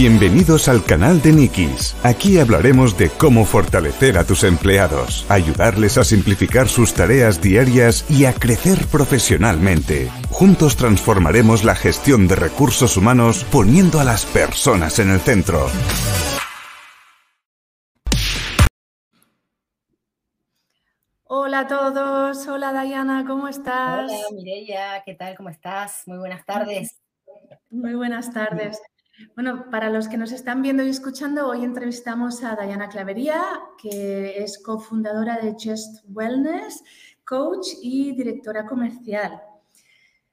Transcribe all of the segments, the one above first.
Bienvenidos al canal de Nikis. Aquí hablaremos de cómo fortalecer a tus empleados, ayudarles a simplificar sus tareas diarias y a crecer profesionalmente. Juntos transformaremos la gestión de recursos humanos poniendo a las personas en el centro. Hola a todos, hola Diana, ¿cómo estás? Hola Mireia, ¿qué tal? ¿Cómo estás? Muy buenas tardes. Muy buenas tardes. Bueno, para los que nos están viendo y escuchando, hoy entrevistamos a Diana Clavería, que es cofundadora de Just Wellness, coach y directora comercial.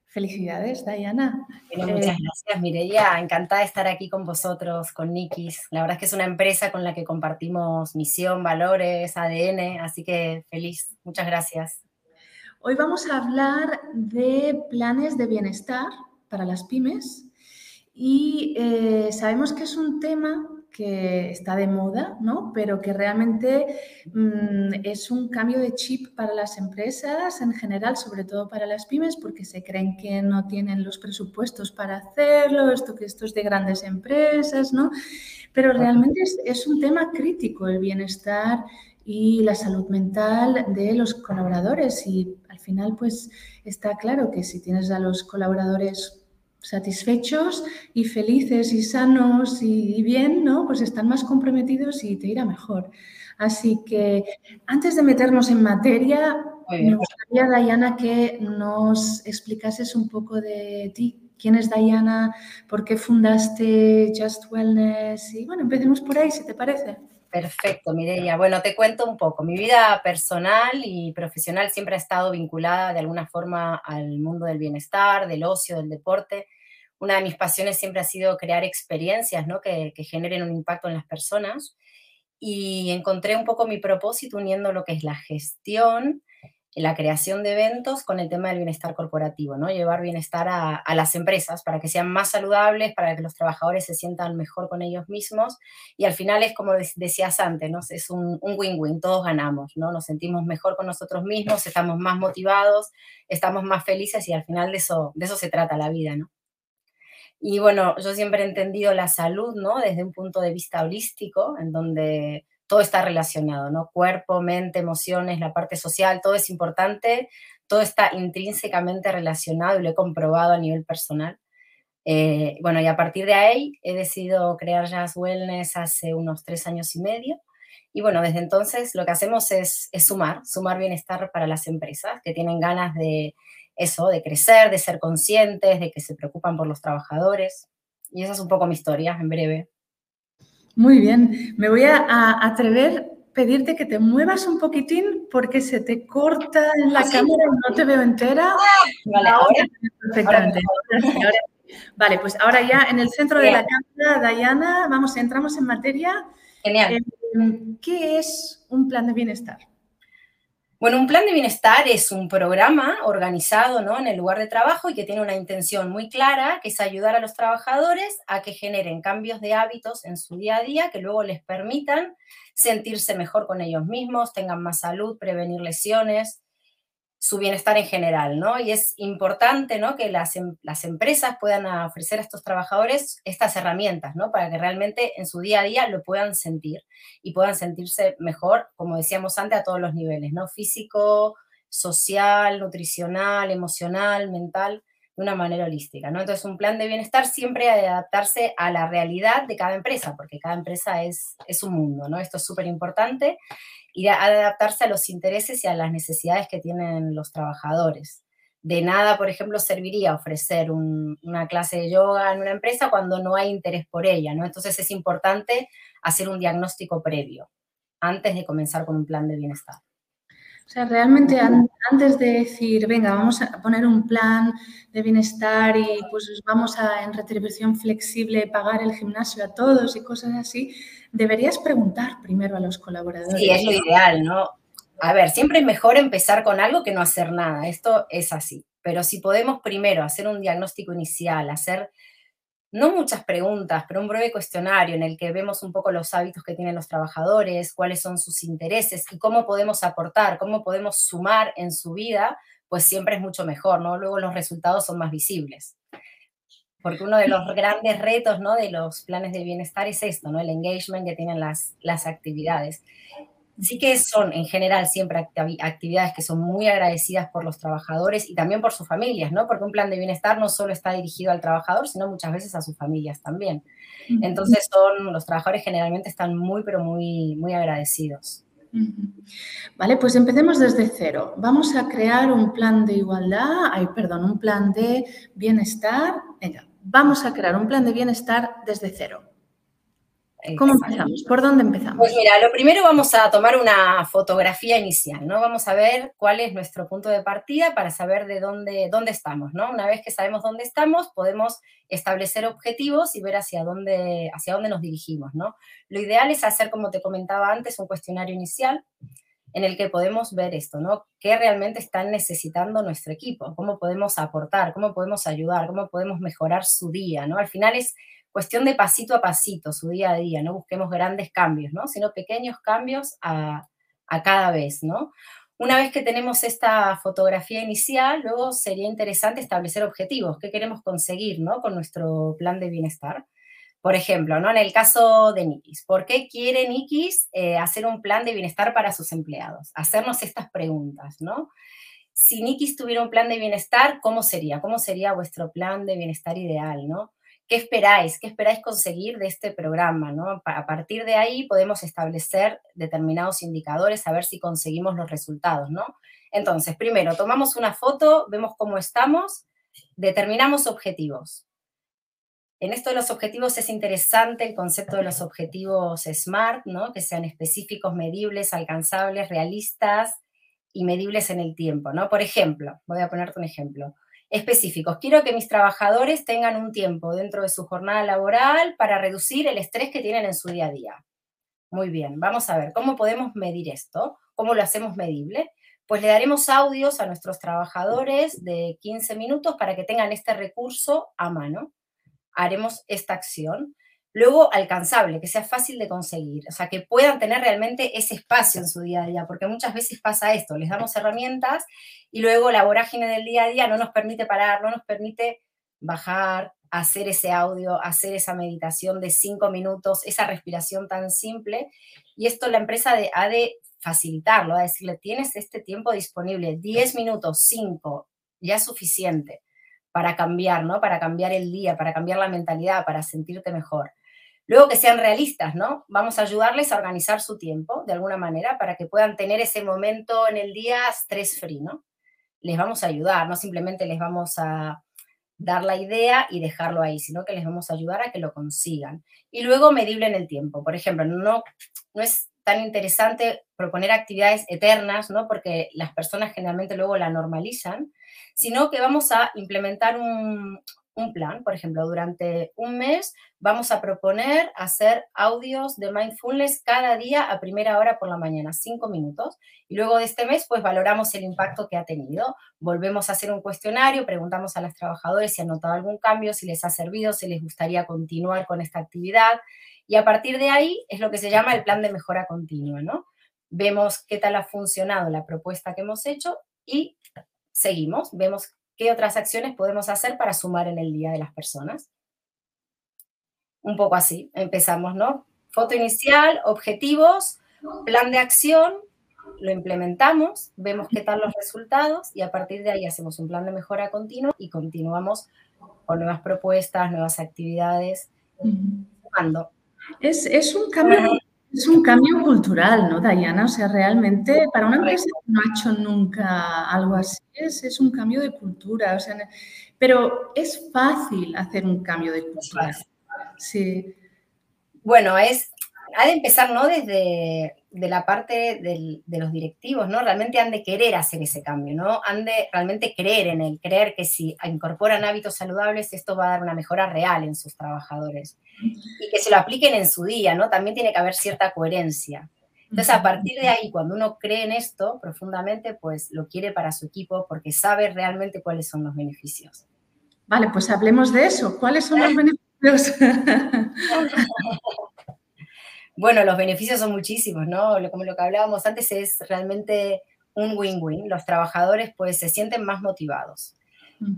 Felicidades, Diana. muchas eh, gracias, Mireia. Encantada de estar aquí con vosotros, con Nikis. La verdad es que es una empresa con la que compartimos misión, valores, ADN, así que feliz. Muchas gracias. Hoy vamos a hablar de planes de bienestar para las pymes y eh, sabemos que es un tema que está de moda, ¿no? pero que realmente mm, es un cambio de chip para las empresas en general, sobre todo para las pymes, porque se creen que no tienen los presupuestos para hacerlo, esto que esto es de grandes empresas, ¿no? Pero realmente es, es un tema crítico el bienestar y la salud mental de los colaboradores y al final pues está claro que si tienes a los colaboradores satisfechos y felices y sanos y, bien, ¿no? Pues están más comprometidos y te irá mejor. Así que antes de meternos en materia, me gustaría, Dayana, que nos explicases un poco de ti. ¿Quién es Dayana? ¿Por qué fundaste Just Wellness? Y bueno, empecemos por ahí, si te parece. Perfecto, Mireia. Bueno, te cuento un poco. Mi vida personal y profesional siempre ha estado vinculada de alguna forma al mundo del bienestar, del ocio, del deporte una de mis pasiones siempre ha sido crear experiencias ¿no? que, generen un impacto en las personas y encontré un poco mi propósito uniendo lo que es la gestión, la creación de eventos con el tema del bienestar corporativo, ¿no? Llevar bienestar a, las empresas para que sean más saludables, para que los trabajadores se sientan mejor con ellos mismos y al final es como decías antes, ¿no? Es un win-win, todos ganamos, ¿no? Nos sentimos mejor con nosotros mismos, estamos más motivados, estamos más felices y al final de eso, de eso se trata la vida, ¿no? Y bueno, yo siempre he entendido la salud, ¿no? Desde un punto de vista holístico, en donde todo está relacionado, ¿no? Cuerpo, mente, emociones, la parte social, todo es importante, todo está intrínsecamente relacionado y lo he comprobado a nivel personal. Eh, bueno, y a partir de ahí he decidido crear Jazz Wellness hace unos tres años y medio. Y bueno, desde entonces lo que hacemos es, es sumar, sumar bienestar para las empresas que tienen ganas de eso, de crecer, de ser conscientes, de que se preocupan por los trabajadores. Y esa es un poco mi historia, en breve. Muy bien, me voy a, atrever a pedirte que te muevas un poquitín porque se te corta en la ¿Ah, cámara y no te veo entera. Ah, vale, ahora, perfectamente. vale, pues ahora ya en el centro de la cámara, Dayana, vamos, entramos en materia. Genial. Eh, ¿Qué es un plan de bienestar? Bueno, un plan de bienestar es un programa organizado ¿no? en el lugar de trabajo y que tiene una intención muy clara, que es ayudar a los trabajadores a que generen cambios de hábitos en su día a día que luego les permitan sentirse mejor con ellos mismos, tengan más salud, prevenir lesiones, su bienestar en general, ¿no? Y es importante, ¿no? Que las, em, las, empresas puedan ofrecer a estos trabajadores estas herramientas, ¿no? Para que realmente en su día a día lo puedan sentir y puedan sentirse mejor, como decíamos antes, a todos los niveles, ¿no? Físico, social, nutricional, emocional, mental, de una manera holística, ¿no? Entonces, un plan de bienestar siempre ha de adaptarse a la realidad de cada empresa, porque cada empresa es, es un mundo, ¿no? Esto es súper importante y adaptarse a los intereses y a las necesidades que tienen los trabajadores. De nada, por ejemplo, serviría ofrecer una clase de yoga en una empresa cuando no hay interés por ella, ¿no? Entonces es importante hacer un diagnóstico previo antes de comenzar con un plan de bienestar. O sea, realmente antes de decir, venga, vamos a poner un plan de bienestar y pues vamos a en retribución flexible pagar el gimnasio a todos y cosas así, deberías preguntar primero a los colaboradores. Sí, es lo ideal, ¿no? A ver, siempre es mejor empezar con algo que no hacer nada. Esto es así. Pero si podemos primero hacer un diagnóstico inicial, hacer no muchas preguntas, pero un breve cuestionario en el que vemos un poco los hábitos que tienen los trabajadores, cuáles son sus intereses y cómo podemos aportar, cómo podemos sumar en su vida, pues siempre es mucho mejor, ¿no? Luego los resultados son más visibles. porque uno de los grandes retos ¿no? de los planes de bienestar es esto, ¿no? el engagement que tienen las, las actividades. Sí que son en general siempre actividades que son muy agradecidas por los trabajadores y también por sus familias, ¿no? Porque un plan de bienestar no solo está dirigido al trabajador, sino muchas veces a sus familias también. Entonces son, los trabajadores generalmente están muy, pero muy, muy agradecidos. Vale, pues empecemos desde cero. Vamos a crear un plan de igualdad, ay, perdón, un plan de bienestar. Venga, vamos a crear un plan de bienestar desde cero. ¿Cómo empezamos? ¿Por dónde empezamos? Pues mira, lo primero vamos a tomar una fotografía inicial, ¿no? Vamos a ver cuál es nuestro punto de partida para saber de dónde, dónde estamos, ¿no? Una vez que sabemos dónde estamos, podemos establecer objetivos y ver hacia dónde, hacia dónde nos dirigimos, ¿no? Lo ideal es hacer, como te comentaba antes, un cuestionario inicial en el que podemos ver esto, ¿no? ¿Qué realmente están necesitando nuestro equipo? ¿Cómo podemos aportar? ¿Cómo podemos ayudar? ¿Cómo podemos mejorar su día, ¿no? Al final es cuestión de pasito a pasito, su día a día, no busquemos grandes cambios, ¿no? Sino pequeños cambios a, cada vez, ¿no? Una vez que tenemos esta fotografía inicial, luego sería interesante establecer objetivos, qué queremos conseguir, ¿no? Con nuestro plan de bienestar. Por ejemplo, ¿no? En el caso de Nikis, ¿por qué quiere Nikis eh, hacer un plan de bienestar para sus empleados? Hacernos estas preguntas, ¿no? Si Nikis tuviera un plan de bienestar, ¿cómo sería? ¿Cómo sería vuestro plan de bienestar ideal, ¿no? ¿Qué esperáis? ¿Qué esperáis conseguir de este programa? ¿no? A partir de ahí podemos establecer determinados indicadores, a ver si conseguimos los resultados, ¿no? Entonces, primero, tomamos una foto, vemos cómo estamos, determinamos objetivos. En esto de los objetivos es interesante el concepto de los objetivos SMART, ¿no? Que sean específicos, medibles, alcanzables, realistas y medibles en el tiempo, ¿no? Por ejemplo, voy a ponerte un ejemplo específicos. Quiero que mis trabajadores tengan un tiempo dentro de su jornada laboral para reducir el estrés que tienen en su día a día. Muy bien, vamos a ver, ¿cómo podemos medir esto? ¿Cómo lo hacemos medible? Pues le daremos audios a nuestros trabajadores de 15 minutos para que tengan este recurso a mano. Haremos esta acción. Luego, alcanzable, que sea fácil de conseguir, o sea, que puedan tener realmente ese espacio en su día a día, porque muchas veces pasa esto, les damos herramientas y luego la vorágine del día a día no nos permite parar, no nos permite bajar, hacer ese audio, hacer esa meditación de cinco minutos, esa respiración tan simple. Y esto la empresa ha de facilitarlo, a decirle, tienes este tiempo disponible, 10 minutos, 5, ya es suficiente para cambiar, ¿no? Para cambiar el día, para cambiar la mentalidad, para sentirte mejor. Luego que sean realistas, ¿no? Vamos a ayudarles a organizar su tiempo de alguna manera para que puedan tener ese momento en el día stress free, ¿no? Les vamos a ayudar, no simplemente les vamos a dar la idea y dejarlo ahí, sino que les vamos a ayudar a que lo consigan. Y luego medible en el tiempo. Por ejemplo, no, no es tan interesante proponer actividades eternas, ¿no? Porque las personas generalmente luego la normalizan, sino que vamos a implementar un, un plan. Por ejemplo, durante un mes vamos a proponer hacer audios de mindfulness cada día a primera hora por la mañana, cinco minutos. Y luego de este mes, pues valoramos el impacto que ha tenido. Volvemos a hacer un cuestionario, preguntamos a los trabajadores si han notado algún cambio, si les ha servido, si les gustaría continuar con esta actividad. Y a partir de ahí es lo que se llama el plan de mejora continua, ¿no? Vemos qué tal ha funcionado la propuesta que hemos hecho y seguimos, vemos qué otras acciones podemos hacer para sumar en el día de las personas. Un poco así, empezamos, ¿no? Foto inicial, objetivos, plan de acción, lo implementamos, vemos qué tal los resultados y a partir de ahí hacemos un plan de mejora continua y continuamos con nuevas propuestas, nuevas actividades, Es, es un cambio es un cambio cultural, ¿no, Dayana? O sea, realmente para una empresa que no ha hecho nunca algo así, es, es un cambio de cultura. O sea, pero es fácil hacer un cambio de cultura. Sí. Bueno, es, ha de empezar, ¿no? Desde de la parte de los directivos, ¿no? Realmente han de querer hacer ese cambio, ¿no? Han de realmente creer en él, creer que si incorporan hábitos saludables, esto va a dar una mejora real en sus trabajadores. Y que se lo apliquen en su día, ¿no? También tiene que haber cierta coherencia. Entonces, a partir de ahí, cuando uno cree en esto profundamente, pues lo quiere para su equipo porque sabe realmente cuáles son los beneficios. Vale, pues hablemos de eso. ¿Cuáles son los beneficios? Bueno, los beneficios son muchísimos, ¿no? Como lo que hablábamos antes, es realmente un win-win. Los trabajadores pues se sienten más motivados.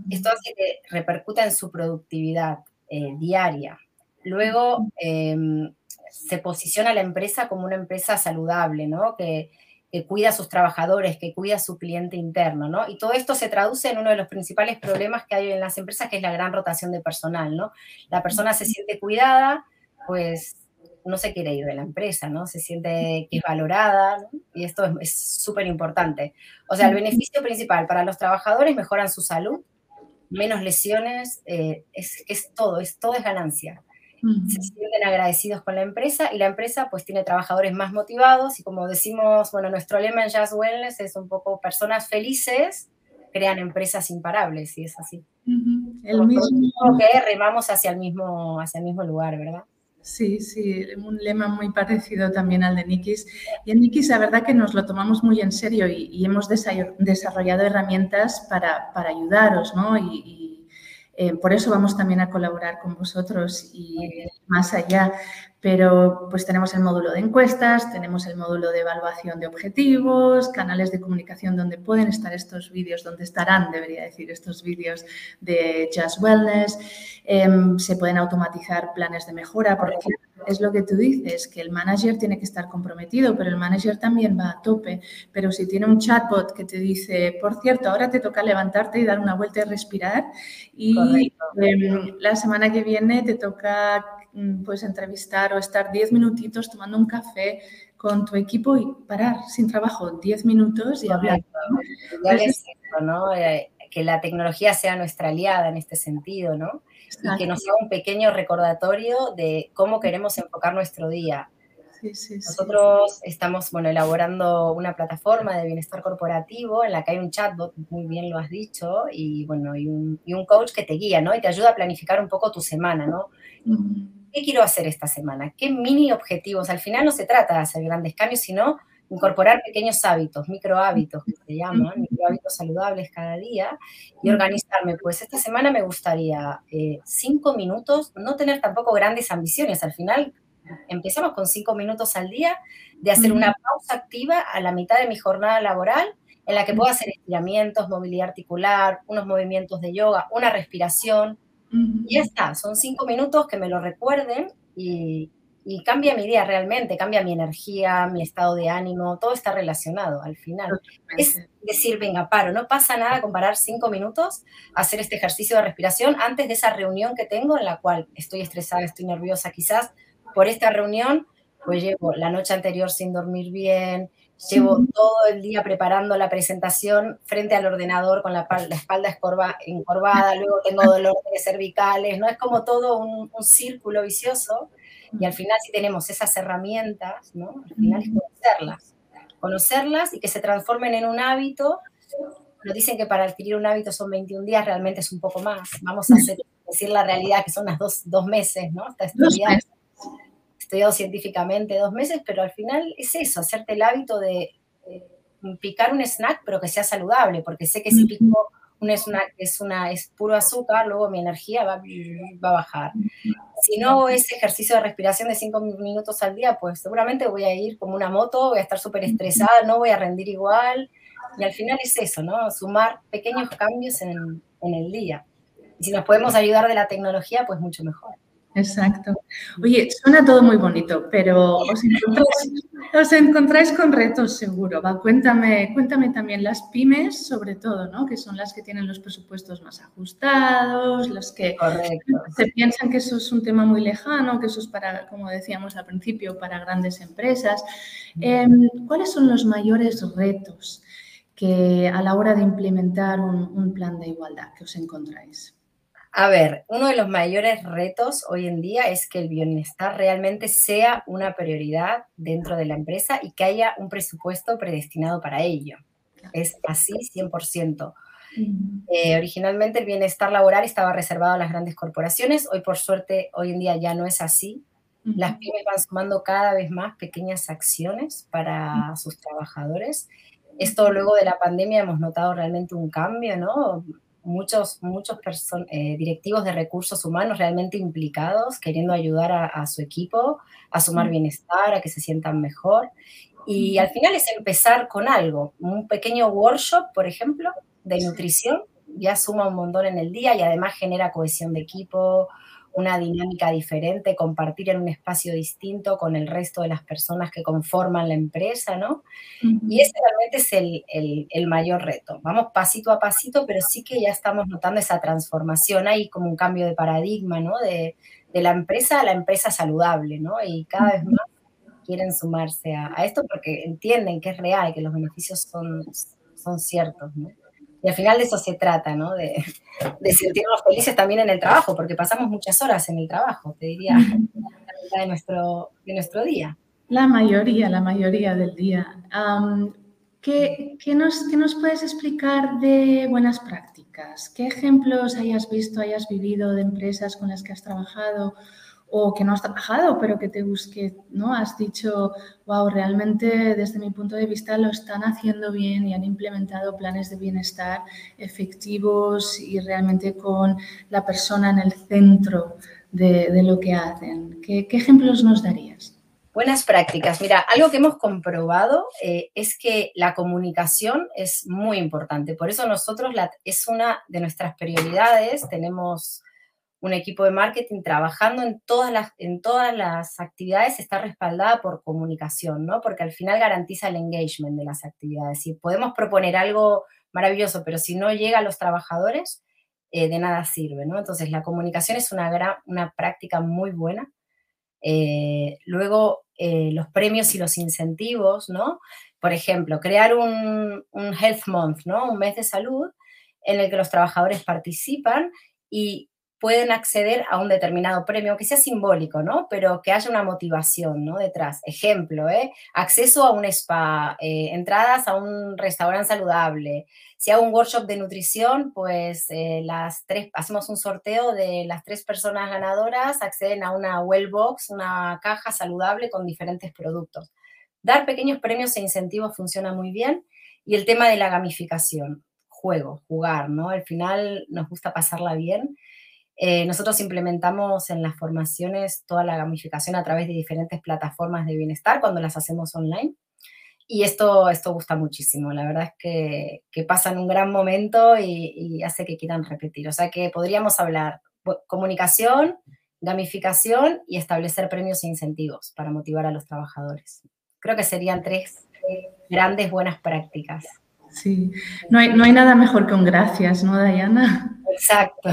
Esto hace que repercuta en su productividad eh, diaria. Luego, em, se posiciona la empresa como una empresa saludable, ¿no? Que, que cuida a sus trabajadores, que cuida a su cliente interno, ¿no? Y todo esto se traduce en uno de los principales problemas que hay en las empresas, que es la gran rotación de personal, ¿no? La persona se siente cuidada, pues no se quiere ir de la empresa, ¿no? Se siente que es valorada, ¿no? y esto es súper importante. O sea, el beneficio principal para los trabajadores mejoran su salud, menos lesiones, eh, es, es todo, es todo es ganancia se sienten agradecidos con la empresa y la empresa pues tiene trabajadores más motivados y como decimos, bueno, nuestro lema en Jazz Wellness es un poco personas felices crean empresas imparables y es así. El mismo que remamos hacia el mismo hacia el mismo lugar, ¿verdad? Sí, sí, un lema muy parecido también al de Nikis. Y en Nikis la verdad que nos lo tomamos muy en serio y, hemos desarrollado herramientas para, para ayudaros, ¿no? y eh, por eso vamos también a colaborar con vosotros y más allá. Pero pues tenemos el módulo de encuestas, tenemos el módulo de evaluación de objetivos, canales de comunicación donde pueden estar estos vídeos, donde estarán, debería decir, estos vídeos de Just Wellness. Em, se pueden automatizar planes de mejora porque es lo que tú dices, que el manager tiene que estar comprometido, pero el manager también va a tope. Pero si tiene un chatbot que te dice, por cierto, ahora te toca levantarte y dar una vuelta y respirar, y em, la semana que viene te toca mm, pues entrevistar o estar 10 minutitos tomando un café con tu equipo y parar sin trabajo 10 minutos y hablar. ¿no? Eh, que la tecnología sea nuestra aliada en este sentido, ¿no? y que nos haga un pequeño recordatorio de cómo queremos enfocar nuestro día. Nosotros estamos bueno, elaborando una plataforma de bienestar corporativo en la que hay un chatbot, muy bien lo has dicho, y, bueno, y, un, y un coach que te guía ¿no? y te ayuda a planificar un poco tu semana. ¿no? ¿Qué quiero hacer esta semana? ¿Qué mini objetivos? Al final no se trata de hacer grandes cambios, sino incorporar pequeños hábitos, micro hábitos que se llaman, micro hábitos saludables cada día y organizarme. Pues esta semana me gustaría eh, cinco minutos, no tener tampoco grandes ambiciones. Al final empezamos con cinco minutos al día de hacer una pausa activa a la mitad de mi jornada laboral en la que puedo hacer estiramientos, movilidad articular, unos movimientos de yoga, una respiración. Y ya está, son cinco minutos que me lo recuerden y, y cambia mi día realmente, cambia mi energía, mi estado de ánimo, todo está relacionado al final. Es decir, venga, paro, no pasa nada comparar cinco minutos, hacer este ejercicio de respiración antes de esa reunión que tengo en la cual estoy estresada, estoy nerviosa quizás por esta reunión, pues llevo la noche anterior sin dormir bien, llevo todo el día preparando la presentación frente al ordenador con la, espalda encorvada, luego tengo dolor de cervicales, ¿no? Es como todo un, un círculo vicioso y al final si tenemos esas herramientas, ¿no? Al final es conocerlas, conocerlas y que se transformen en un hábito. Nos dicen que para adquirir un hábito son 21 días, realmente es un poco más. Vamos a hacer, decir la realidad que son las dos, dos meses, ¿no? Está estudiado, estudiado científicamente dos meses, pero al final es eso, hacerte el hábito de, picar un snack, pero que sea saludable, porque sé que si pico un snack es, una, es puro azúcar, luego mi energía va, va a bajar. Si no ese ejercicio de respiración de cinco minutos al día, pues seguramente voy a ir como una moto, voy a estar súper estresada, no voy a rendir igual. Y al final es eso, ¿no? Sumar pequeños cambios en, en el día. Y si nos podemos ayudar de la tecnología, pues mucho mejor. Exacto. Oye, suena todo muy bonito, pero os encontráis, con retos seguro. Va, cuéntame, cuéntame también las pymes, sobre todo, ¿no? Que son las que tienen los presupuestos más ajustados, los que se piensan que eso es un tema muy lejano, que eso es para, como decíamos al principio, para grandes empresas. Em, ¿Cuáles son los mayores retos que a la hora de implementar un plan de igualdad que os encontráis? A ver, uno de los mayores retos hoy en día es que el bienestar realmente sea una prioridad dentro de la empresa y que haya un presupuesto predestinado para ello. Es así 100%. Eh, originalmente el bienestar laboral estaba reservado a las grandes corporaciones, hoy por suerte, hoy en día ya no es así. Las pymes van sumando cada vez más pequeñas acciones para sus trabajadores. Esto luego de la pandemia hemos notado realmente un cambio, ¿no? Muchos, muchos eh, directivos de recursos humanos realmente implicados, queriendo ayudar a, su equipo a sumar bienestar, a que se sientan mejor. Y al final es empezar con algo, un pequeño workshop, por ejemplo, de nutrición ya suma un montón en el día y además genera cohesión de equipo, una dinámica diferente, compartir en un espacio distinto con el resto de las personas que conforman la empresa, ¿no? Y ese realmente es el, el, mayor reto. Vamos pasito a pasito, pero sí que ya estamos notando esa transformación, hay como un cambio de paradigma, ¿no? De, de la empresa a la empresa saludable, ¿no? Y cada vez más quieren sumarse a, a, esto porque entienden que es real, que los beneficios son, son ciertos, ¿no? Y al final de eso se trata, ¿no? De, de, sentirnos felices también en el trabajo, porque pasamos muchas horas en el trabajo, te diría, de nuestro, de nuestro día. La mayoría, la mayoría del día. ¿qué, qué, nos, ¿Qué nos puedes explicar de buenas prácticas? ¿Qué ejemplos hayas visto, hayas vivido de empresas con las que has trabajado o que no has trabajado, pero que te busque, ¿no? Has dicho, wow, realmente desde mi punto de vista lo están haciendo bien y han implementado planes de bienestar efectivos y realmente con la persona en el centro de, lo que hacen. ¿Qué, ejemplos nos darías? Buenas prácticas. Mira, algo que hemos comprobado eh, es que la comunicación es muy importante. Por eso nosotros es una de nuestras prioridades. Tenemos un equipo de marketing trabajando en todas las, en todas las actividades está respaldada por comunicación, ¿no? Porque al final garantiza el engagement de las actividades. Si podemos proponer algo maravilloso, pero si no llega a los trabajadores, eh, de nada sirve, ¿no? Entonces, la comunicación es una, gran, una práctica muy buena. Eh, luego, eh, los premios y los incentivos, ¿no? Por ejemplo, crear un, un Health Month, ¿no? Un mes de salud en el que los trabajadores participan y pueden acceder a un determinado premio, que sea simbólico, ¿no? Pero que haya una motivación, ¿no? Detrás. Ejemplo, ¿eh? Acceso a un spa, eh, entradas a un restaurante saludable. Si hago un workshop de nutrición, pues eh, las tres, hacemos un sorteo de las tres personas ganadoras, acceden a una well box, una caja saludable con diferentes productos. Dar pequeños premios e incentivos funciona muy bien. Y el tema de la gamificación, juego, jugar, ¿no? Al final nos gusta pasarla bien eh, nosotros implementamos en las formaciones toda la gamificación a través de diferentes plataformas de bienestar cuando las hacemos online. Y esto, esto gusta muchísimo. La verdad es que, que pasan un gran momento y, y, hace que quieran repetir. O sea que podríamos hablar comunicación, gamificación y establecer premios e incentivos para motivar a los trabajadores. Creo que serían tres grandes buenas prácticas. Sí, no hay, no hay nada mejor que un gracias, ¿no, Diana? Exacto.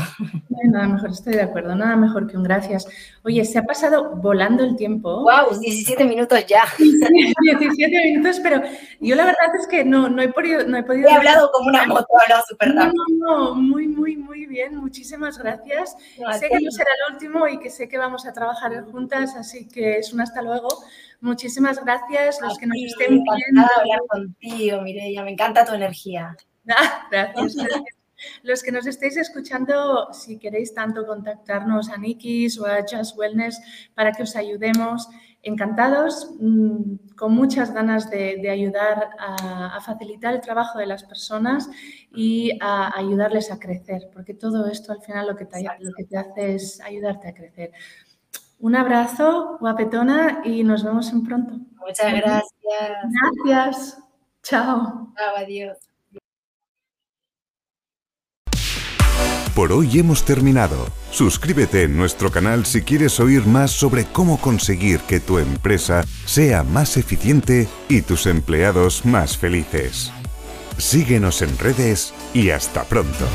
Nada mejor, estoy de acuerdo, nada mejor que un gracias. Oye, se ha pasado volando el tiempo. ¡Wow! 17 minutos ya. 17 minutos, pero yo la verdad es que no, no he podido... No he, podido he hablado como una moto, hablado súper rápido. No, no, muy, muy, muy bien. Muchísimas gracias. sé que no será el último y que sé que vamos a trabajar juntas, así que es un hasta luego. Muchísimas gracias. Los que nos estén viendo. hablar contigo, Mireia. Me encanta tu energía. Gracias. Los que nos estéis escuchando, si queréis tanto contactarnos a Nikis o a Just Wellness para que os ayudemos, encantados, mm, con muchas ganas de, ayudar a, facilitar el trabajo de las personas y a ayudarles a crecer, porque todo esto al final lo que te, lo que te hace es ayudarte a crecer. Un abrazo, guapetona, y nos vemos en pronto. Muchas gracias. Gracias. Chao. Chao, adiós. Por hoy hemos terminado. Suscríbete en nuestro canal si quieres oír más sobre cómo conseguir que tu empresa sea más eficiente y tus empleados más felices. Síguenos en redes y hasta pronto.